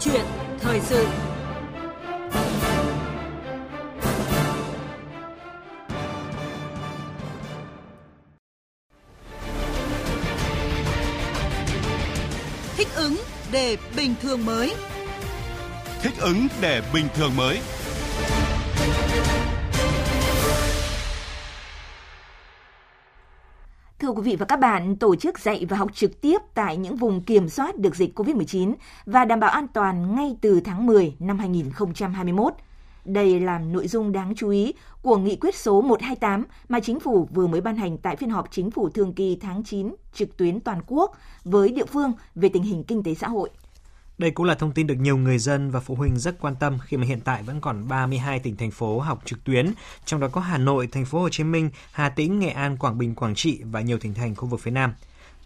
chuyện, thời sự. Thích ứng để bình thường mới. Thích ứng để bình thường mới. Thưa quý vị và các bạn, tổ chức dạy và học trực tiếp tại những vùng kiểm soát được dịch COVID-19 và đảm bảo an toàn ngay từ tháng 10 năm 2021. Đây là nội dung đáng chú ý của nghị quyết số 128 mà chính phủ vừa mới ban hành tại phiên họp chính phủ thường kỳ tháng 9 trực tuyến toàn quốc với địa phương về tình hình kinh tế xã hội. Đây cũng là thông tin được nhiều người dân và phụ huynh rất quan tâm khi mà hiện tại vẫn còn 32 tỉnh thành phố học trực tuyến, trong đó có Hà Nội, thành phố Hồ Chí Minh, Hà Tĩnh, Nghệ An, Quảng Bình, Quảng Trị và nhiều tỉnh thành khu vực phía Nam.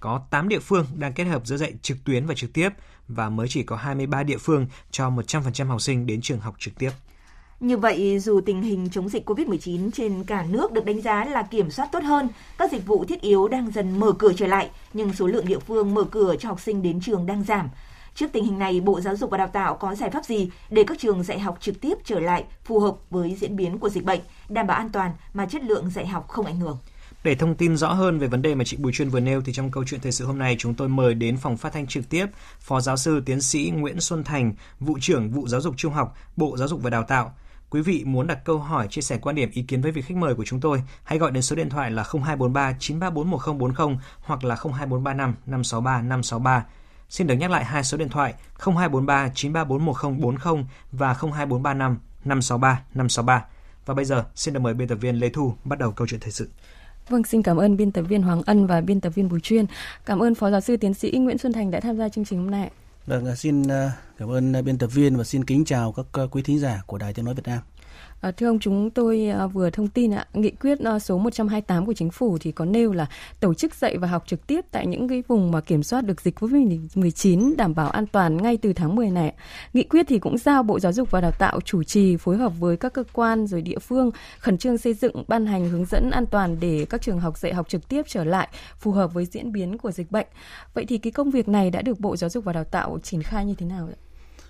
Có 8 địa phương đang kết hợp giữa dạy trực tuyến và trực tiếp và mới chỉ có 23 địa phương cho 100% học sinh đến trường học trực tiếp. Như vậy, dù tình hình chống dịch COVID-19 trên cả nước được đánh giá là kiểm soát tốt hơn, các dịch vụ thiết yếu đang dần mở cửa trở lại, nhưng số lượng địa phương mở cửa cho học sinh đến trường đang giảm. Trước tình hình này, Bộ Giáo dục và Đào tạo có giải pháp gì để các trường dạy học trực tiếp trở lại phù hợp với diễn biến của dịch bệnh, đảm bảo an toàn mà chất lượng dạy học không ảnh hưởng? Để thông tin rõ hơn về vấn đề mà chị Bùi Chuyên vừa nêu thì trong câu chuyện thời sự hôm nay chúng tôi mời đến phòng phát thanh trực tiếp Phó giáo sư tiến sĩ Nguyễn Xuân Thành, vụ trưởng vụ giáo dục trung học, Bộ Giáo dục và Đào tạo. Quý vị muốn đặt câu hỏi, chia sẻ quan điểm, ý kiến với vị khách mời của chúng tôi, hãy gọi đến số điện thoại là 0243 934 1040 hoặc là 02435 563 563. Xin được nhắc lại hai số điện thoại 0243 934 1040 và 02435 563 563. Và bây giờ, xin được mời biên tập viên Lê Thu bắt đầu câu chuyện thời sự. Vâng, xin cảm ơn biên tập viên Hoàng Ân và biên tập viên Bùi Chuyên. Cảm ơn Phó giáo sư tiến sĩ Nguyễn Xuân Thành đã tham gia chương trình hôm nay. Vâng, xin ờ, cảm ơn biên tập viên và xin kính chào các ờ, quý thính giả của Đài Tiếng Nói Việt Nam. À, thưa ông, chúng tôi à, vừa thông tin ạ, nghị quyết à, số 128 của chính phủ thì có nêu là tổ chức dạy và học trực tiếp tại những cái vùng mà kiểm soát được dịch COVID-19 đảm bảo an toàn ngay từ tháng 10 này. Nghị quyết thì cũng giao Bộ Giáo dục và Đào tạo chủ trì phối hợp với các cơ quan rồi địa phương khẩn trương xây dựng ban hành hướng dẫn an toàn để các trường học dạy học trực tiếp trở lại phù hợp với diễn biến của dịch bệnh. Vậy thì cái công việc này đã được Bộ Giáo dục và Đào tạo triển khai như thế nào ạ?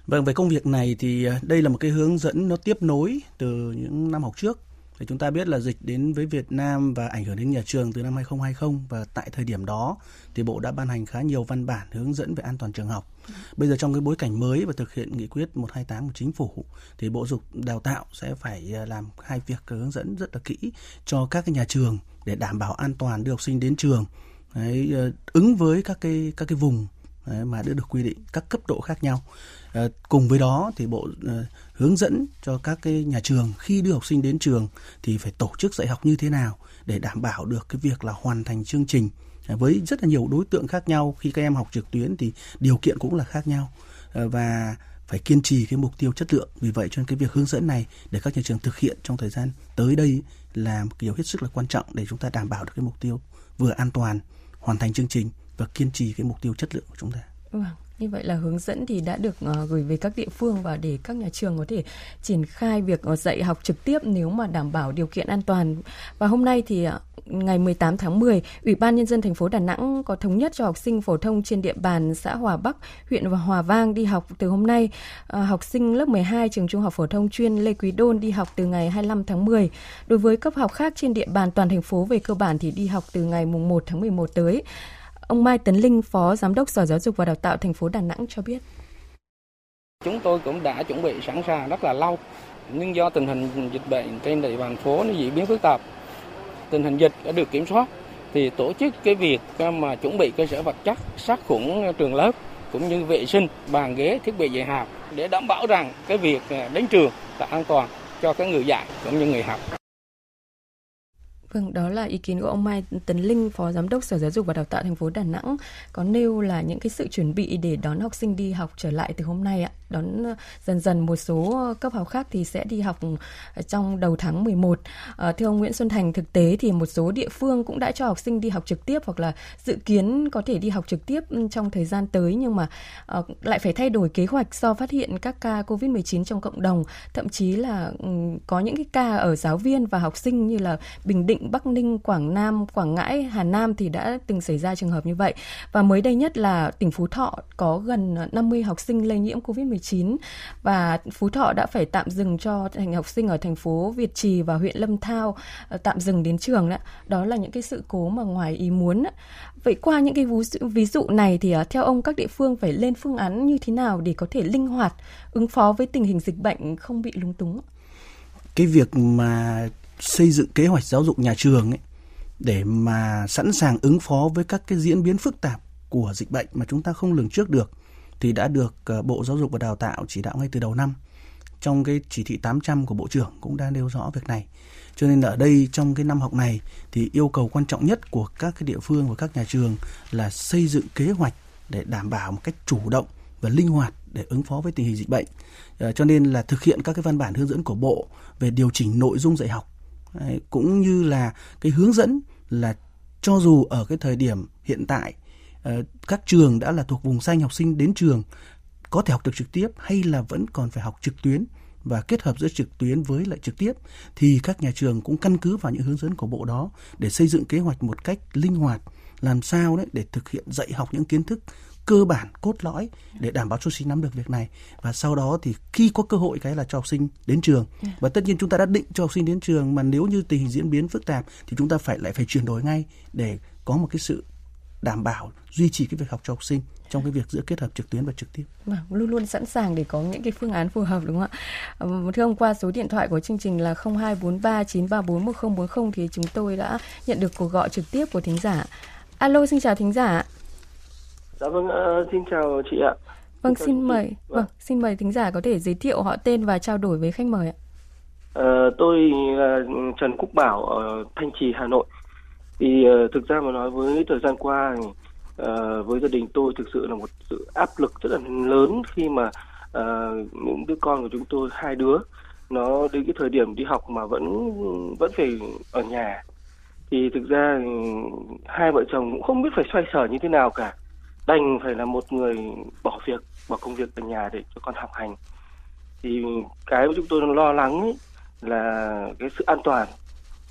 Vâng, về công việc này thì à, đây là một cái hướng dẫn nó tiếp nối từ những năm học trước. Thì chúng ta biết là dịch đến với Việt Nam và ảnh hưởng đến nhà trường từ năm 2020 và tại thời điểm đó thì Bộ đã ban hành khá nhiều văn bản hướng dẫn về an toàn trường học. Bây giờ trong cái bối cảnh mới và thực hiện nghị quyết 128 của chính phủ thì Bộ Dục Đào tạo sẽ phải à, làm hai việc hướng dẫn rất là kỹ cho các cái nhà trường để đảm bảo an toàn đưa học sinh đến trường. Đấy, à, ứng với các cái các cái vùng đấy, mà đã được quy định các cấp độ khác nhau. Ờ, cùng với đó thì bộ ờ, hướng dẫn cho các cái nhà trường khi đưa học sinh đến trường thì phải tổ chức dạy học như thế nào để đảm bảo được cái việc là hoàn thành chương trình à, với rất là nhiều đối tượng khác nhau. Khi các em học trực tuyến thì điều kiện cũng là khác nhau ờ, và phải kiên trì cái mục tiêu chất lượng. Vì vậy cho nên cái việc hướng dẫn này để các nhà trường thực hiện trong thời gian tới đây là một điều hết sức là quan trọng để chúng ta đảm bảo được cái mục tiêu vừa an toàn hoàn thành chương trình và kiên trì cái mục tiêu chất lượng của chúng ta. Vâng. Như vậy là hướng dẫn thì đã được uh, gửi về các địa phương và để các nhà trường có thể triển khai việc uh, dạy học trực tiếp nếu mà đảm bảo điều kiện an toàn. Và hôm nay thì uh, ngày 18 tháng 10, Ủy ban Nhân dân thành phố Đà Nẵng có thống nhất cho học sinh phổ thông trên địa bàn xã Hòa Bắc, huyện Hòa Vang đi học từ hôm nay. Học sinh lớp 12 trường trung học phổ thông chuyên Lê Quý Đôn đi học từ ngày 25 tháng 10. Đối với cấp học khác trên địa bàn toàn thành phố về cơ bản thì đi học từ ngày mùng 1 tháng 11 tới. Ông Mai Tấn Linh, Phó Giám đốc Sở Giáo dục và Đào tạo thành phố Đà Nẵng cho biết. Chúng tôi cũng đã chuẩn bị sẵn sàng rất là lâu, nhưng do tình hình dịch bệnh trên địa bàn phố nó diễn biến phức tạp, tình hình dịch đã được kiểm soát, thì tổ chức cái việc à, mà chuẩn bị cơ sở vật chất sát khuẩn trường lớp cũng như vệ sinh bàn ghế thiết bị dạy học để đảm bảo rằng cái việc à, đến trường là an toàn cho các người dạy cũng như người học. Vâng, đó là ý kiến của ông Mai Tấn Linh, Phó Giám đốc Sở Giáo dục và Đào tạo thành phố Đà Nẵng có nêu là những cái sự chuẩn bị để đón học sinh đi học trở lại từ hôm nay ạ. Đón ờ, dần dần một số ờ, cấp học khác thì sẽ đi học ờ, trong đầu tháng 11. À, thưa ông Nguyễn Xuân Thành, thực tế thì một số địa phương cũng đã cho học sinh đi học trực tiếp hoặc là dự kiến có thể đi học trực tiếp ừ, trong thời gian tới nhưng mà à, lại phải thay đổi kế hoạch do phát hiện các ca COVID-19 trong cộng đồng, thậm chí là ừ, có những cái ca ở giáo viên và học sinh như là Bình Định Bắc Ninh, Quảng Nam, Quảng Ngãi, Hà Nam thì đã từng xảy ra trường hợp như vậy. Và mới đây nhất là tỉnh Phú Thọ có gần 50 học sinh lây nhiễm COVID-19 Covid-19 và Phú Thọ đã phải tạm dừng cho thành học sinh ở thành phố Việt Trì và huyện Lâm Thao ờ, tạm dừng đến trường đó. Đó là những cái sự cố mà ngoài ý muốn. Vậy qua những cái ví dụ, này thì ờ, theo ông các địa phương phải lên phương án như thế nào để có thể linh hoạt ứng phó với tình hình dịch bệnh không bị lúng túng? Cái việc mà xây dựng kế hoạch giáo dục nhà trường ấy để mà sẵn sàng ứng phó với các cái diễn biến phức tạp của dịch bệnh mà chúng ta không lường trước được thì đã được ờ, Bộ Giáo dục và Đào tạo chỉ đạo ngay từ đầu năm. Trong cái chỉ thị 800 của Bộ trưởng cũng đã nêu rõ việc này. Cho nên ở đây trong cái năm học này thì yêu cầu quan trọng nhất của các cái địa phương và các nhà trường là xây dựng kế hoạch để đảm bảo một cách chủ động và linh hoạt để ứng phó với tình hình dịch bệnh. Ờ, cho nên là thực hiện các cái văn bản hướng dẫn của Bộ về điều chỉnh nội dung dạy học cũng như là cái hướng dẫn là cho dù ở cái thời điểm hiện tại các trường đã là thuộc vùng xanh học sinh đến trường có thể học được trực tiếp hay là vẫn còn phải học trực tuyến và kết hợp giữa trực tuyến với lại trực tiếp thì các nhà trường cũng căn cứ vào những hướng dẫn của bộ đó để xây dựng kế hoạch một cách linh hoạt làm sao đấy để thực hiện dạy học những kiến thức cơ bản cốt lõi để đảm bảo cho sinh nắm được việc này và sau đó thì khi có cơ hội cái là cho học sinh đến trường dạ. và tất nhiên chúng ta đã định cho học sinh đến trường mà nếu như tình hình diễn biến phức tạp thì chúng ta phải lại phải chuyển đổi ngay để có một cái sự đảm bảo duy trì cái việc học cho học sinh trong cái việc giữa kết hợp trực tuyến và trực tiếp. Vâng, luôn luôn sẵn sàng để có những cái phương án phù hợp đúng không ạ? Ờ, thưa ông qua số điện thoại của chương trình là 0243 934 1040 thì chúng tôi đã nhận được cuộc gọi trực tiếp của thính giả. Alo, xin chào thính giả. Dạ vâng, uh, xin chào chị ạ. Vâng, xin, xin mời. Vâng. vâng, xin mời thính giả có thể giới thiệu họ tên và trao đổi với khách mời ạ. Uh, tôi là Trần Quốc Bảo ở Thanh Trì, Hà Nội. Thì uh, thực ra mà nói với thời gian qua thì uh, với gia đình tôi thực sự là một sự áp lực rất là lớn khi mà uh, những đứa con của chúng tôi hai đứa nó đến cái thời điểm đi học mà vẫn vẫn phải ở nhà. Thì thực ra hai vợ chồng cũng không biết phải xoay sở như thế nào cả. Đành phải là một người bỏ việc bỏ công việc ở nhà để cho con học hành. Thì cái mà chúng tôi lo lắng ấy là cái sự an toàn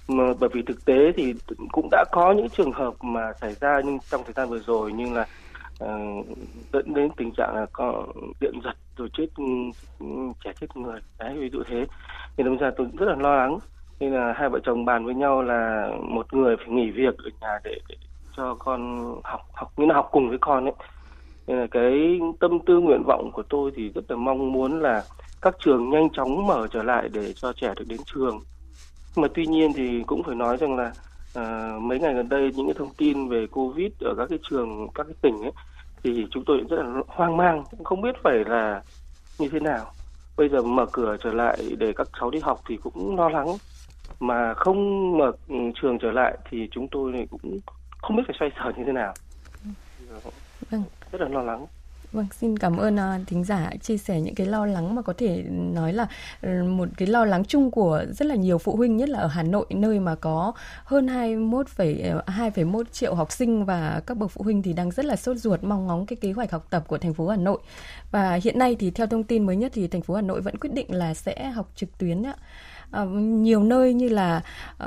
mà bởi vì thực tế thì cũng đã có những trường hợp mà xảy ra nhưng trong thời gian vừa rồi nhưng là uh, dẫn đến tình trạng là có điện giật rồi chết ừ, ừ, trẻ chết người. Đấy ví dụ thế. Thì đâm ra tôi rất là lo lắng. Nên là hai vợ chồng bàn với nhau là một người phải nghỉ việc ở nhà để, để cho con học học như là học cùng với con ấy. Nên là cái tâm tư nguyện vọng của tôi thì rất là mong muốn là các trường nhanh chóng mở trở lại để cho trẻ được đến trường mà tuy nhiên thì cũng phải nói rằng là à, mấy ngày gần đây những cái thông tin về covid ở các cái trường các cái tỉnh ấy thì chúng tôi rất là hoang mang không biết phải là như thế nào. Bây giờ mở cửa trở lại để các cháu đi học thì cũng lo lắng mà không mở trường trở lại thì chúng tôi cũng không biết phải xoay sở như thế nào. Vâng. rất là lo lắng Vâng, xin cảm ơn uh, thính giả chia sẻ những cái lo lắng mà có thể nói là ừ, một cái lo lắng chung của rất là nhiều phụ huynh nhất là ở Hà Nội nơi mà có hơn 21 2,1 ờ, triệu học sinh và các bậc phụ huynh thì đang rất là sốt ruột mong ngóng cái kế hoạch học tập của thành phố Hà Nội. Và hiện nay thì theo thông tin mới nhất thì thành phố Hà Nội vẫn quyết định là sẽ học trực tuyến ạ. Uh, nhiều nơi như là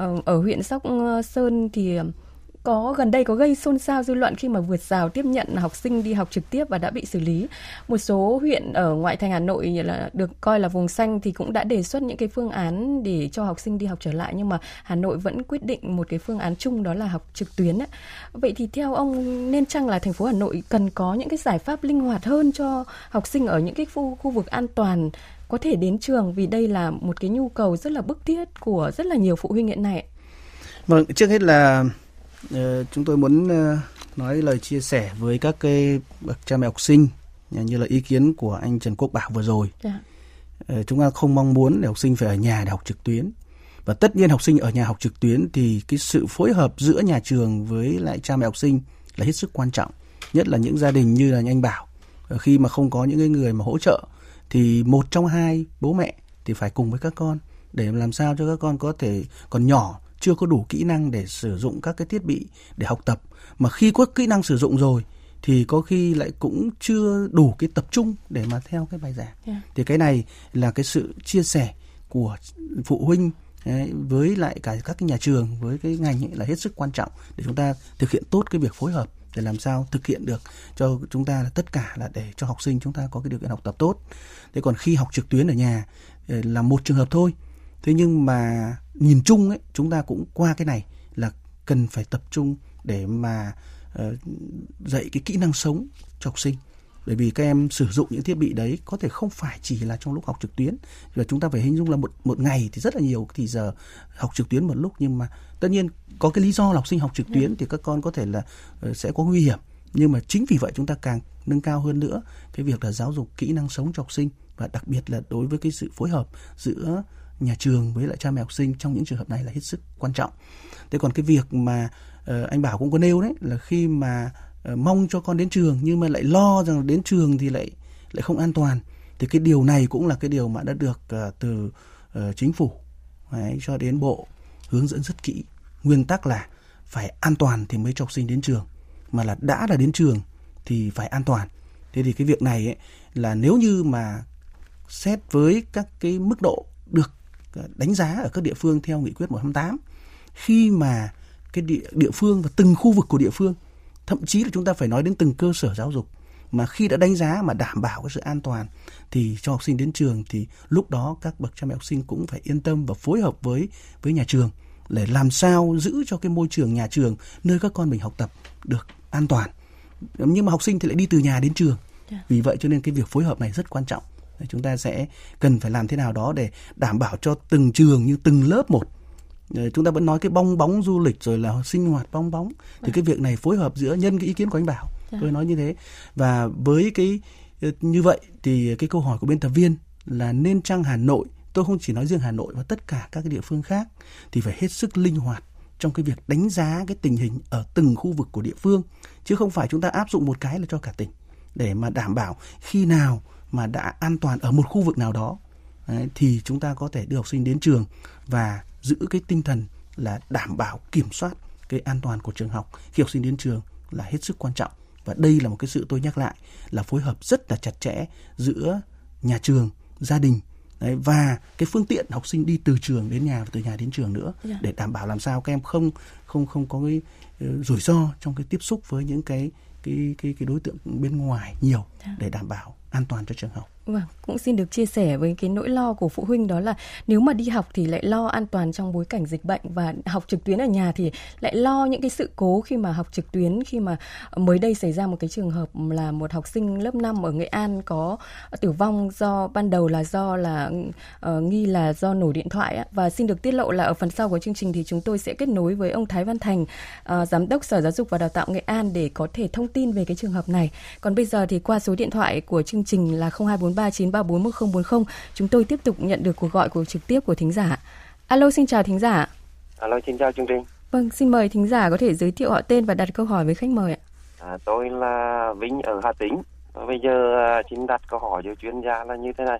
uh, ở huyện Sóc Sơn thì có gần đây có gây xôn xao dư luận khi mà vượt rào tiếp nhận học sinh đi học trực tiếp và đã bị xử lý. Một số huyện ở ngoại thành Hà Nội là được coi là vùng xanh thì cũng đã đề xuất những cái phương án để cho học sinh đi học trở lại nhưng mà Hà Nội vẫn quyết định một cái phương án chung đó là học trực tuyến. Vậy thì theo ông nên chăng là thành phố Hà Nội cần có những cái giải pháp linh hoạt hơn cho học sinh ở những cái khu khu vực an toàn có thể đến trường vì đây là một cái nhu cầu rất là bức thiết của rất là nhiều phụ huynh hiện nay. Vâng, trước hết là chúng tôi muốn ờ, nói lời chia sẻ với các cái bậc cha mẹ học sinh như là ý kiến của anh Trần Quốc Bảo vừa rồi. Yeah. Dạ. chúng ta không mong muốn để học sinh phải ở nhà để học trực tuyến. Và tất nhiên học sinh ở nhà học trực tuyến thì cái sự phối hợp giữa nhà trường với lại cha mẹ học sinh là hết sức quan trọng. Nhất là những gia đình như là anh Bảo ờ, khi mà không có những người mà hỗ trợ thì một trong hai bố mẹ thì phải cùng với các con để làm sao cho các con có thể còn nhỏ chưa có đủ kỹ năng để sử dụng các cái thiết bị để học tập mà khi có kỹ năng sử dụng rồi thì có khi lại cũng chưa đủ cái tập trung để mà theo cái bài giảng yeah. Dạ. thì cái này là cái sự chia sẻ của phụ huynh với lại cả các cái nhà trường với cái ngành ấy là hết sức quan trọng để chúng ta thực hiện tốt cái việc phối hợp để làm sao thực hiện được cho chúng ta là tất cả là để cho học sinh chúng ta có cái điều kiện học tập tốt thế còn khi học trực tuyến ở nhà ờ, là một trường hợp thôi thế nhưng mà nhìn chung ấy chúng ta cũng qua cái này là cần phải tập trung để mà uh, dạy cái kỹ năng sống cho học sinh. Bởi vì các em sử dụng những thiết bị đấy có thể không phải chỉ là trong lúc học trực tuyến. Và chúng ta phải hình dung là một một ngày thì rất là nhiều thì giờ học trực tuyến một lúc. Nhưng mà tất nhiên có cái lý do là học sinh học trực tuyến thì các con có thể là uh, sẽ có nguy hiểm. Nhưng mà chính vì vậy chúng ta càng nâng cao hơn nữa cái việc là giáo dục kỹ năng sống cho học sinh. Và đặc biệt là đối với cái sự phối hợp giữa nhà trường với lại cha mẹ học sinh trong những trường hợp này là hết sức quan trọng. Thế còn cái việc mà uh, anh Bảo cũng có nêu đấy là khi mà uh, mong cho con đến trường nhưng mà lại lo rằng đến trường thì lại lại không an toàn thì cái điều này cũng là cái điều mà đã được uh, từ uh, chính phủ đấy, cho đến bộ hướng dẫn rất kỹ nguyên tắc là phải an toàn thì mới cho học sinh đến trường mà là đã là đến trường thì phải an toàn thế thì cái việc này ấy, là nếu như mà xét với các cái mức độ được đánh giá ở các địa phương theo nghị quyết 128 khi mà cái địa, địa phương và từng khu vực của địa phương thậm chí là chúng ta phải nói đến từng cơ sở giáo dục mà khi đã đánh giá mà đảm bảo cái sự an toàn thì cho học sinh đến trường thì lúc đó các bậc cha mẹ học sinh cũng phải yên tâm và phối hợp với với nhà trường để làm sao giữ cho cái môi trường nhà trường nơi các con mình học tập được an toàn. Nhưng mà học sinh thì lại đi từ nhà đến trường. Dạ. vì vậy cho nên cái việc phối hợp này rất quan trọng chúng ta sẽ cần phải làm thế nào đó để đảm bảo cho từng trường như từng lớp một. Chúng ta vẫn nói cái bong bóng du lịch rồi là sinh hoạt bong bóng. Thì cái việc này phối hợp giữa nhân cái ý kiến của anh bảo. Dạ. tôi nói như thế. Và với cái như vậy thì cái câu hỏi của biên tập viên là nên chăng Hà Nội tôi không chỉ nói riêng Hà Nội mà tất cả các cái địa phương khác thì phải hết sức linh hoạt trong cái việc đánh giá cái tình hình ở từng khu vực của địa phương chứ không phải chúng ta áp dụng một cái là cho cả tỉnh để mà đảm bảo khi nào mà đã an toàn ở một khu vực nào đó đấy, thì chúng ta có thể đưa học sinh đến trường và giữ cái tinh thần là đảm bảo kiểm soát cái an toàn của trường học khi học sinh đến trường là hết sức quan trọng và đây là một cái sự tôi nhắc lại là phối hợp rất là chặt chẽ giữa nhà trường gia đình Đấy, và cái phương tiện học sinh đi từ trường đến nhà và từ nhà đến trường nữa yeah. Dạ. để đảm bảo làm sao các em không không không có cái uh, rủi ro trong cái tiếp xúc với những cái cái cái cái đối tượng bên ngoài nhiều yeah. Dạ. để đảm bảo 安顿这症候。Vâng, cũng xin được chia sẻ với cái nỗi lo của phụ huynh đó là nếu mà đi học thì lại lo an toàn trong bối cảnh dịch bệnh và học trực tuyến ở nhà thì lại lo những cái sự cố khi mà học trực tuyến khi mà mới đây xảy ra một cái trường hợp là một học sinh lớp 5 ở Nghệ An có tử vong do ban đầu là do là uh, nghi là do nổ điện thoại và xin được tiết lộ là ở phần sau của chương trình thì chúng tôi sẽ kết nối với ông Thái Văn Thành uh, giám đốc Sở Giáo dục và Đào tạo Nghệ An để có thể thông tin về cái trường hợp này. Còn bây giờ thì qua số điện thoại của chương trình là 02 0243934140 chúng tôi tiếp tục nhận được cuộc gọi của trực tiếp của thính giả. Alo xin chào thính giả. Alo xin chào chương trình. Vâng, xin mời thính giả có thể giới thiệu họ tên và đặt câu hỏi với khách mời ạ. À, tôi là Vinh ở Hà Tĩnh. Bây giờ à, xin đặt câu hỏi cho chuyên gia là như thế này.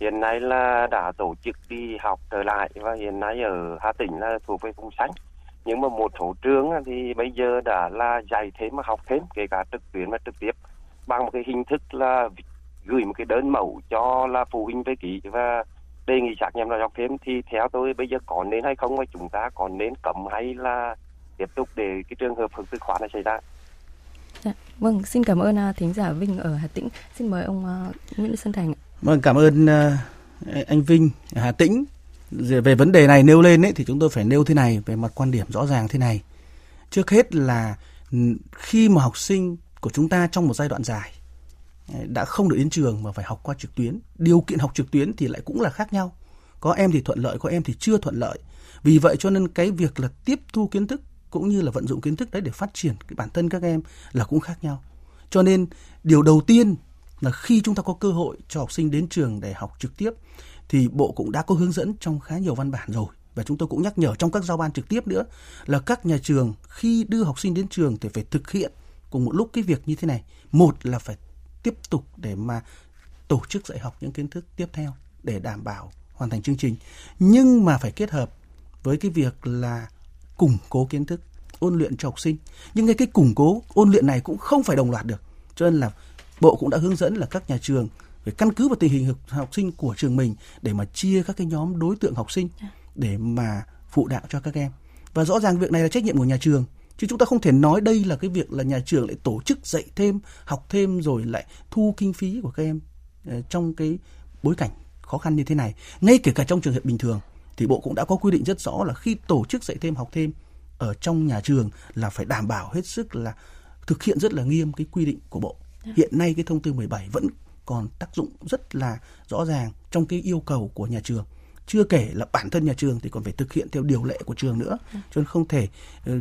Hiện nay là đã tổ chức đi học trở lại và hiện nay ở Hà Tĩnh là thuộc về vùng xanh. Nhưng mà một số trường thì bây giờ đã là dạy thêm mà học thêm kể cả trực tuyến và trực tiếp bằng một cái hình thức là gửi một cái đơn mẫu cho là phụ huynh về ký và đề nghị xác nhận là học thêm thì theo tôi bây giờ có nên hay không và chúng ta còn nên cấm hay là tiếp tục để cái trường hợp thực tư khoán này xảy ra Dạ, vâng, xin cảm ơn uh, thính giả Vinh ở Hà Tĩnh. Xin mời ông uh, Nguyễn Xuân Thành. Vâng, cảm ơn uh, anh Vinh ở Hà Tĩnh. Về vấn đề này nêu lên ấy, thì chúng tôi phải nêu thế này về mặt quan điểm rõ ràng thế này. Trước hết là khi mà học sinh của chúng ta trong một giai đoạn dài đã không được đến trường mà phải học qua trực tuyến. Điều kiện học trực tuyến thì lại cũng là khác nhau. Có em thì thuận lợi, có em thì chưa thuận lợi. Vì vậy cho nên cái việc là tiếp thu kiến thức cũng như là vận dụng kiến thức đấy để phát triển cái bản thân các em là cũng khác nhau. Cho nên điều đầu tiên là khi chúng ta có cơ hội cho học sinh đến trường để học trực tiếp thì bộ cũng đã có hướng dẫn trong khá nhiều văn bản rồi. Và chúng tôi cũng nhắc nhở trong các giao ban trực tiếp nữa là các nhà trường khi đưa học sinh đến trường thì phải thực hiện cùng một lúc cái việc như thế này. Một là phải tiếp tục để mà tổ chức dạy học những kiến thức tiếp theo để đảm bảo hoàn thành chương trình. Nhưng mà phải kết hợp với cái việc là củng cố kiến thức ôn luyện cho học sinh. Nhưng cái cái củng cố ôn luyện này cũng không phải đồng loạt được. Cho nên là bộ cũng đã hướng dẫn là các nhà trường phải căn cứ vào tình hình học sinh của trường mình để mà chia các cái nhóm đối tượng học sinh để mà phụ đạo cho các em. Và rõ ràng việc này là trách nhiệm của nhà trường chứ chúng ta không thể nói đây là cái việc là nhà trường lại tổ chức dạy thêm học thêm rồi lại thu kinh phí của các em ờ, trong cái bối cảnh khó khăn như thế này ngay kể cả trong trường hợp bình thường thì bộ cũng đã có quy định rất rõ là khi tổ chức dạy thêm học thêm ở trong nhà trường là phải đảm bảo hết sức là thực hiện rất là nghiêm cái quy định của bộ. Dạ. Hiện nay cái thông tư 17 vẫn còn tác dụng rất là rõ ràng trong cái yêu cầu của nhà trường. Chưa kể là bản thân nhà trường thì còn phải thực hiện theo điều lệ của trường nữa. Dạ. Cho nên không thể ờ,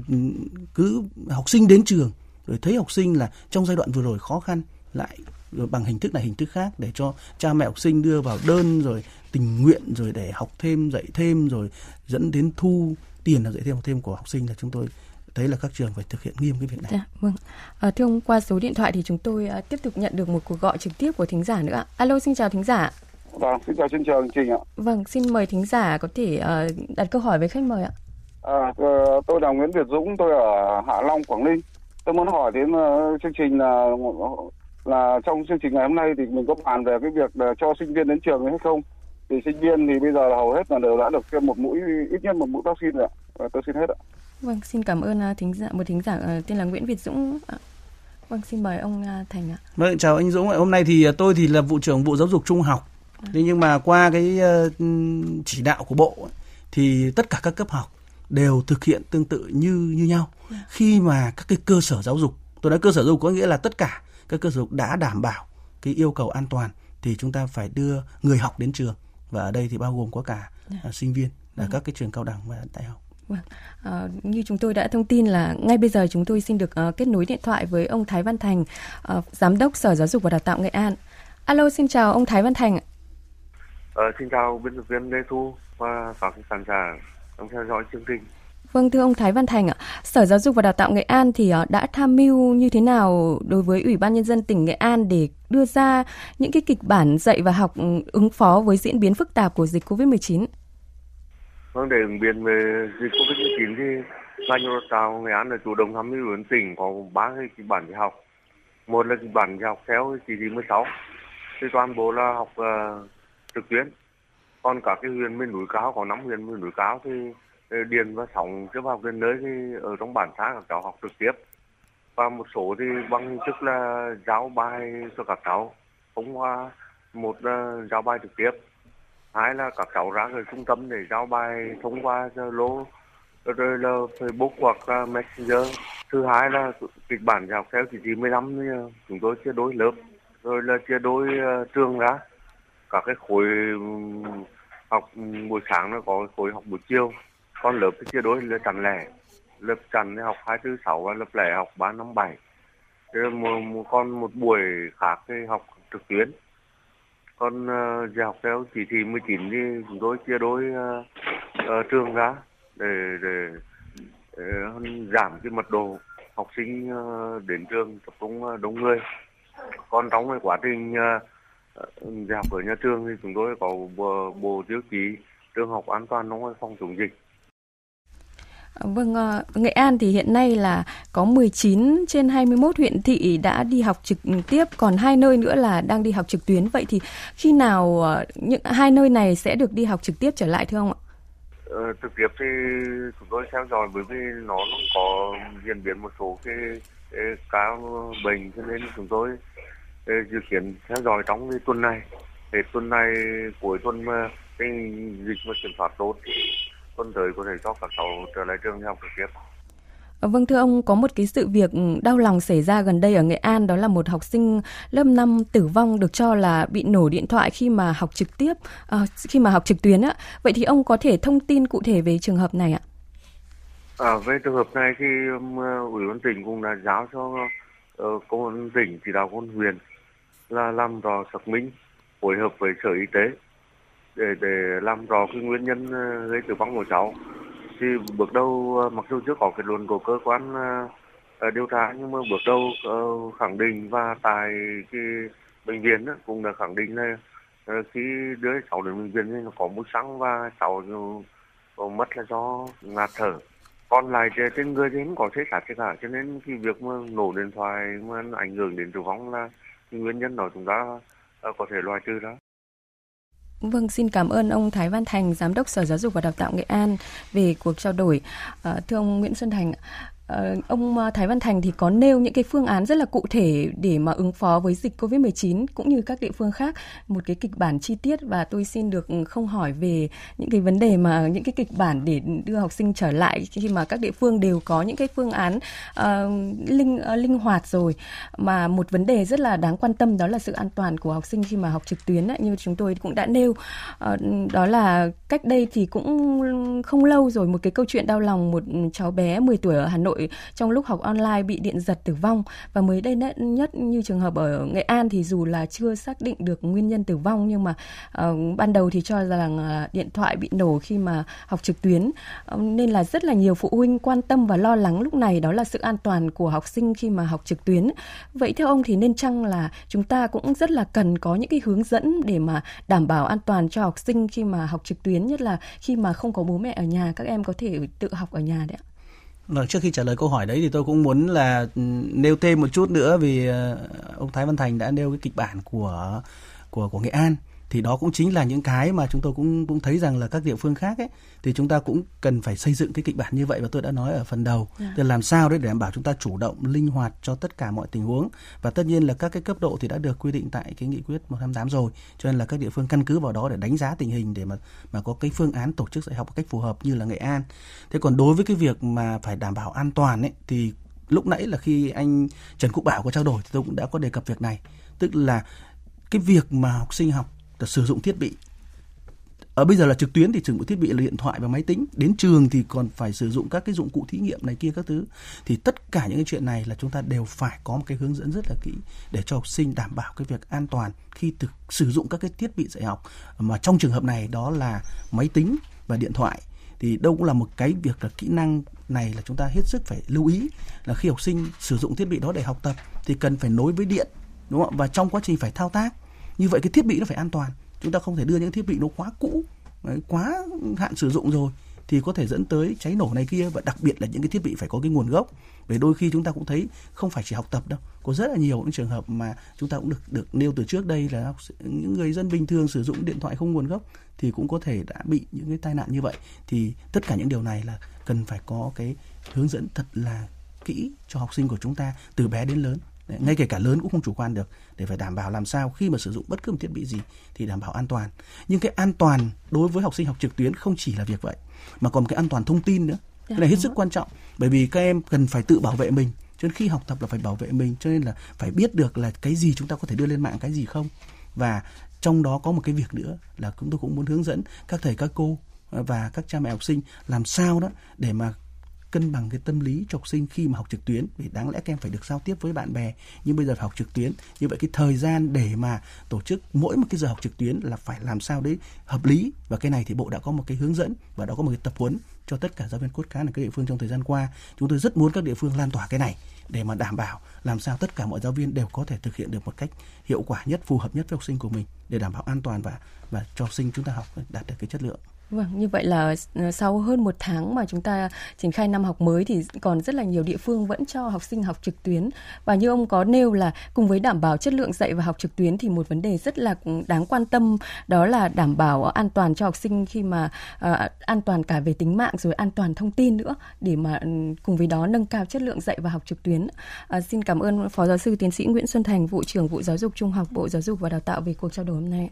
cứ học sinh đến trường rồi thấy học sinh là trong giai đoạn vừa rồi khó khăn lại bằng hình thức này hình thức khác để cho cha mẹ học sinh đưa vào đơn rồi tình nguyện rồi để học thêm dạy thêm rồi dẫn đến thu tiền là dạy thêm học thêm của học sinh là chúng tôi thấy là các trường phải thực hiện nghiêm cái việc này. Dạ, vâng. À, thưa ông, qua số điện thoại thì chúng tôi à, tiếp tục nhận được một cuộc gọi trực tiếp của thính giả nữa. Alo, xin chào thính giả. Vâng, xin chào chương trình ạ. Vâng, xin mời thính giả có thể uh, đặt câu hỏi với khách mời ạ. À, ờ, tôi là Nguyễn Việt Dũng, tôi ở Hạ Long, Quảng Ninh. Tôi muốn hỏi đến uh, chương trình là là trong chương trình ngày hôm nay thì mình có bàn về cái việc là cho sinh viên đến trường hay không? Thì sinh viên thì bây giờ là hầu hết là đều đã được tiêm một mũi ít nhất một mũi vaccine rồi ạ. Và tôi xin hết ạ. Vâng, xin cảm ơn à, thính giả một thính giả uh, tên là Nguyễn Việt Dũng. Vâng, xin mời ông Thành ạ. Vâng, chào anh Dũng. Hôm nay thì tôi thì là vụ trưởng vụ giáo dục trung học. Thế nhưng mà qua cái uh, chỉ đạo của bộ thì tất cả các cấp học đều thực hiện tương tự như như nhau. À. Khi mà các cái cơ sở giáo dục, tôi nói cơ sở giáo dục có nghĩa là tất cả các cơ sở giáo dục đã đảm bảo cái yêu cầu an toàn thì chúng ta phải đưa người học đến trường và ở đây thì bao gồm có cả uh, sinh viên là ừ. các cái trường cao đẳng và đại học. Vâng. À, như chúng tôi đã thông tin là ngay bây giờ chúng tôi xin được uh, kết nối điện thoại với ông Thái Văn Thành, uh, Giám đốc Sở Giáo dục và Đào tạo Nghệ An. Alo, xin chào ông Thái Văn Thành. Ờ, xin chào biên tập viên Lê Thu và các khán giả đang theo dõi chương trình. Vâng thưa ông Thái Văn Thành ạ, Sở Giáo dục và Đào tạo Nghệ An thì đã tham mưu như thế nào đối với Ủy ban nhân dân tỉnh Nghệ An để đưa ra những cái kịch bản dạy và học ừ, ứng phó với diễn biến phức tạp của dịch Covid-19? Vâng, để ứng biến về dịch Covid-19 thì ngành giáo tạo Nghệ An là chủ động tham mưu đến tỉnh có ba cái kịch bản dạy học. Một là kịch bản dạy học theo chỉ thị 16, thì toàn bộ là học uh, trực tuyến. Còn cả cái huyện miền núi cao có năm huyện miền núi cao thì ờ, điền và sóng chưa vào gần nơi thì ở trong bản xã các cháu học trực tiếp. Và một số thì bằng chức là giáo bài cho các cháu thông qua một ờ, uh, giáo bài trực tiếp. Hai là các cháu ra ở trung tâm để giao bài thông qua Zalo rồi là Facebook hoặc là Messenger. Thứ hai là kịch bản học theo chỉ thị 15 ờ, chúng tôi chia đôi lớp rồi là chia đôi uh, trường ra các cái khối học buổi sáng nó có khối học buổi chiều. Còn lớp thì chia đôi là chẵn lẻ. Lớp chẵn thì học hai thứ sáu và lớp lẻ học ba năm bảy. Một, một con một buổi khác thì học trực tuyến. Còn uh, ờ, học theo chỉ thị 19 thì chúng tôi chia đôi uh, uh, trường ra để để, để giảm cái mật độ học sinh uh, đến trường tập trung uh, đông người. Còn trong cái quá trình uh, dạy học ở nhà trường thì chúng tôi có bộ, bộ tiêu chí trường học an toàn trong phòng chống dịch Vâng, ờ, Nghệ An thì hiện nay là có 19 trên 21 huyện thị đã đi học trực tiếp, còn hai nơi nữa là đang đi học trực tuyến. Vậy thì khi nào ờ, những hai nơi này sẽ được đi học trực tiếp trở lại thưa ông ạ? Ờ, trực tiếp thì chúng tôi theo dõi bởi vì nó có diễn biến một số cái, cái ca bệnh cho nên chúng tôi dự kiến theo dõi trong cái tuần này. Thì tuần này cuối tuần mà cái dịch mà kiểm soát tốt tuần tới có thể cho các cháu trở lại trường học trực tiếp. Ờ, vâng thưa ông, có một cái sự việc đau lòng xảy ra gần đây ở Nghệ An đó là một học sinh lớp 5 tử vong được cho là bị nổ điện thoại khi mà học trực tiếp, uh, khi mà học trực tuyến á. Vậy thì ông có thể thông tin cụ thể về trường hợp này ạ? À, về trường hợp này thì um, ủy ban tỉnh cũng đã giáo cho uh, công an tỉnh chỉ đạo công an huyện là làm rõ xác minh, phối hợp với sở y tế để để làm rõ cái nguyên nhân ờ, gây tử vong của cháu. Thì bước đầu ờ, mặc dù chưa có kết luận của cơ quan ờ, điều tra, nhưng mà bước đầu khẳng định và tại cái bệnh viện cũng đã khẳng định là khi đưa cháu đến bệnh viện thì nó có mũi xăng và cháu mất là do ngạt thở. Còn lại trên người thì không có thể xác chết cả, cho nên cái việc mà nổ điện thoại mà ảnh hưởng đến tử vong là nguyên nhân đó chúng ta à, có thể loại trừ đó Vâng, xin cảm ơn ông Thái Văn Thành, Giám đốc Sở Giáo dục và Đào tạo Nghệ An về cuộc trao đổi. À, thưa ông Nguyễn Xuân Thành, Ờ, ông ờ, Thái Văn Thành thì có nêu những cái phương án rất là cụ thể để mà ứng phó với dịch Covid-19 cũng như các địa phương khác. Một cái kịch bản chi tiết và tôi xin được ừ, không hỏi về những cái vấn đề mà những cái kịch bản để đưa học sinh trở lại khi mà các địa phương đều có những cái phương án uh, linh uh, linh hoạt rồi. Mà một vấn đề rất là đáng quan tâm đó là sự an toàn của học sinh khi mà học trực tuyến ấy, như chúng tôi cũng đã nêu. Uh, đó là cách đây thì cũng không lâu rồi một cái câu chuyện đau lòng một cháu bé 10 tuổi ở Hà Nội Nội trong lúc học online bị điện giật tử vong và mới đây nhất như trường hợp ở Nghệ An thì dù là chưa xác định được nguyên nhân tử vong nhưng mà uh, ban đầu thì cho rằng uh, điện thoại bị nổ khi mà học trực tuyến uh, nên là rất là nhiều phụ huynh quan tâm và lo lắng lúc này đó là sự an toàn của học sinh khi mà học trực tuyến. Vậy theo ông thì nên chăng là chúng ta cũng rất là cần có những cái hướng dẫn để mà đảm bảo an toàn cho học sinh khi mà học trực tuyến nhất là khi mà không có bố mẹ ở nhà các em có thể tự học ở nhà đấy ạ. Vâng, trước khi trả lời câu hỏi đấy thì tôi cũng muốn là ừ, nêu thêm một chút nữa vì ờ, ông Thái Văn Thành đã nêu cái kịch bản của của của Nghệ An thì đó cũng chính là những cái mà chúng tôi cũng cũng thấy rằng là các địa phương khác ấy thì chúng ta cũng cần phải xây dựng cái kịch bản như vậy và tôi đã nói ở phần đầu yeah. Dạ. tức là làm sao đấy để đảm bảo chúng ta chủ động linh hoạt cho tất cả mọi tình huống và tất nhiên là các cái cấp độ thì đã được quy định tại cái nghị quyết 128 rồi cho nên là các địa phương căn cứ vào đó để đánh giá tình hình để mà mà có cái phương án tổ chức dạy học một cách phù hợp như là Nghệ An thế còn đối với cái việc mà phải đảm bảo an toàn ấy thì lúc nãy là khi anh Trần Quốc Bảo có trao đổi thì tôi cũng đã có đề cập việc này tức là cái việc mà học sinh học sử dụng thiết bị. Ở bây giờ là trực tuyến thì sử dụng thiết bị là điện thoại và máy tính. Đến trường thì còn phải sử dụng các cái dụng cụ thí nghiệm này kia các thứ. Thì tất cả những cái chuyện này là chúng ta đều phải có một cái hướng dẫn rất là kỹ để cho học sinh đảm bảo cái việc an toàn khi thực, sử dụng các cái thiết bị dạy học. Mà trong trường hợp này đó là máy tính và điện thoại thì đâu cũng là một cái việc là kỹ năng này là chúng ta hết sức phải lưu ý là khi học sinh sử dụng thiết bị đó để học tập thì cần phải nối với điện, đúng không và trong quá trình phải thao tác như vậy cái thiết bị nó phải an toàn. Chúng ta không thể đưa những thiết bị nó quá cũ quá hạn sử dụng rồi thì có thể dẫn tới cháy nổ này kia và đặc biệt là những cái thiết bị phải có cái nguồn gốc. Bởi đôi khi chúng ta cũng thấy không phải chỉ học tập đâu, có rất là nhiều những trường hợp mà chúng ta cũng được được nêu từ trước đây là những người dân bình thường sử dụng điện thoại không nguồn gốc thì cũng có thể đã bị những cái tai nạn như vậy. Thì tất cả những điều này là cần phải có cái hướng dẫn thật là kỹ cho học sinh của chúng ta từ bé đến lớn. Đấy, ngay kể cả lớn cũng không chủ quan được. Để phải đảm bảo làm sao khi mà sử dụng bất cứ một thiết bị gì thì đảm bảo an toàn. Nhưng cái an toàn đối với học sinh học trực tuyến không chỉ là việc vậy mà còn cái an toàn thông tin nữa. Cái này hết sức quan trọng. Bởi vì các em cần phải tự bảo vệ mình cho nên khi học tập là phải bảo vệ mình cho nên là phải biết được là cái gì chúng ta có thể đưa lên mạng cái gì không. Và trong đó có một cái việc nữa là chúng tôi cũng muốn hướng dẫn các thầy các cô và các cha mẹ học sinh làm sao đó để mà cân bằng cái tâm lý cho học sinh khi mà học trực tuyến, vì đáng lẽ các em phải được giao tiếp với bạn bè, nhưng bây giờ phải học trực tuyến. Như vậy cái thời gian để mà tổ chức mỗi một cái giờ học trực tuyến là phải làm sao đấy hợp lý. Và cái này thì bộ đã có một cái hướng dẫn và đã có một cái tập huấn cho tất cả giáo viên cốt cán ở các địa phương trong thời gian qua. Chúng tôi rất muốn các địa phương lan tỏa cái này để mà đảm bảo làm sao tất cả mọi giáo viên đều có thể thực hiện được một cách hiệu quả nhất, phù hợp nhất với học sinh của mình để đảm bảo an toàn và và cho học sinh chúng ta học đạt được cái chất lượng. Vâng, như vậy là ờ, sau hơn một tháng mà chúng ta triển khai năm học mới thì còn rất là nhiều địa phương vẫn cho học sinh học trực tuyến. Và như ông có nêu là cùng với đảm bảo chất lượng dạy và học trực tuyến thì một vấn đề rất là đáng quan tâm đó là đảm bảo an toàn cho học sinh khi mà uh, an toàn cả về tính mạng rồi an toàn thông tin nữa để mà ừ, cùng với đó nâng cao chất lượng dạy và học trực tuyến. Uh, xin cảm ơn Phó Giáo sư Tiến sĩ Nguyễn Xuân Thành, vụ trưởng vụ giáo dục trung học Bộ Giáo dục và Đào tạo về cuộc trao đổi hôm nay.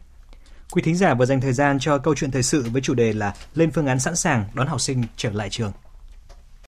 Quý thính giả vừa dành thời gian cho câu chuyện thời sự với chủ đề là lên phương án sẵn sàng đón học sinh trở lại trường.